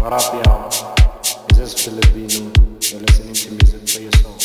You're listening to music for your soul.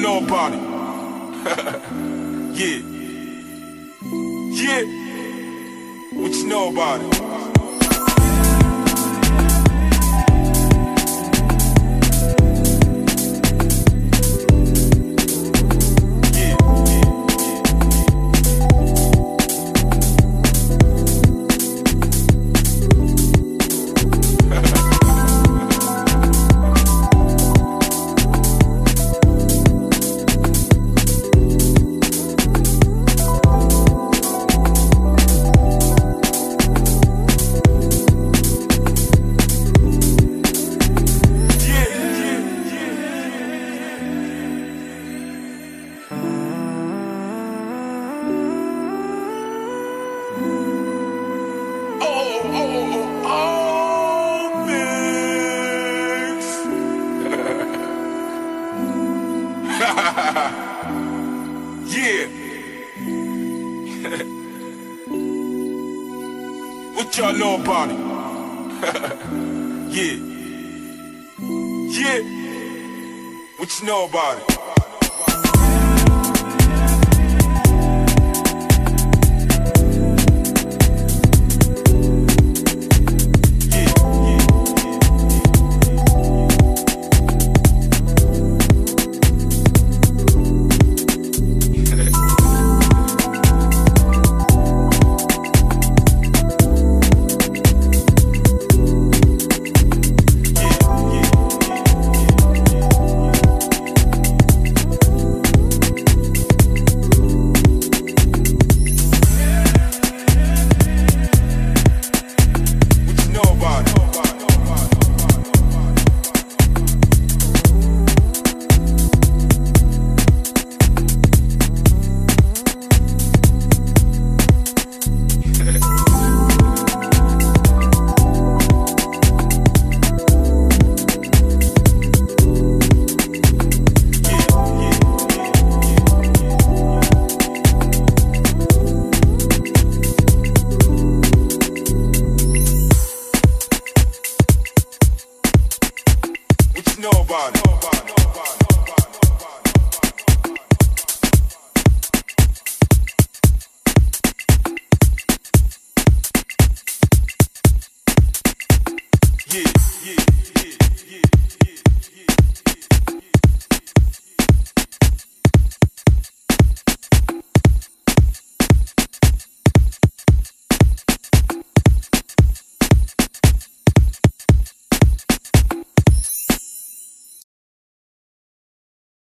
Know about it? yeah. Yeah. What you know about it? What y'all know about it? yeah. Yeah. What you know about it?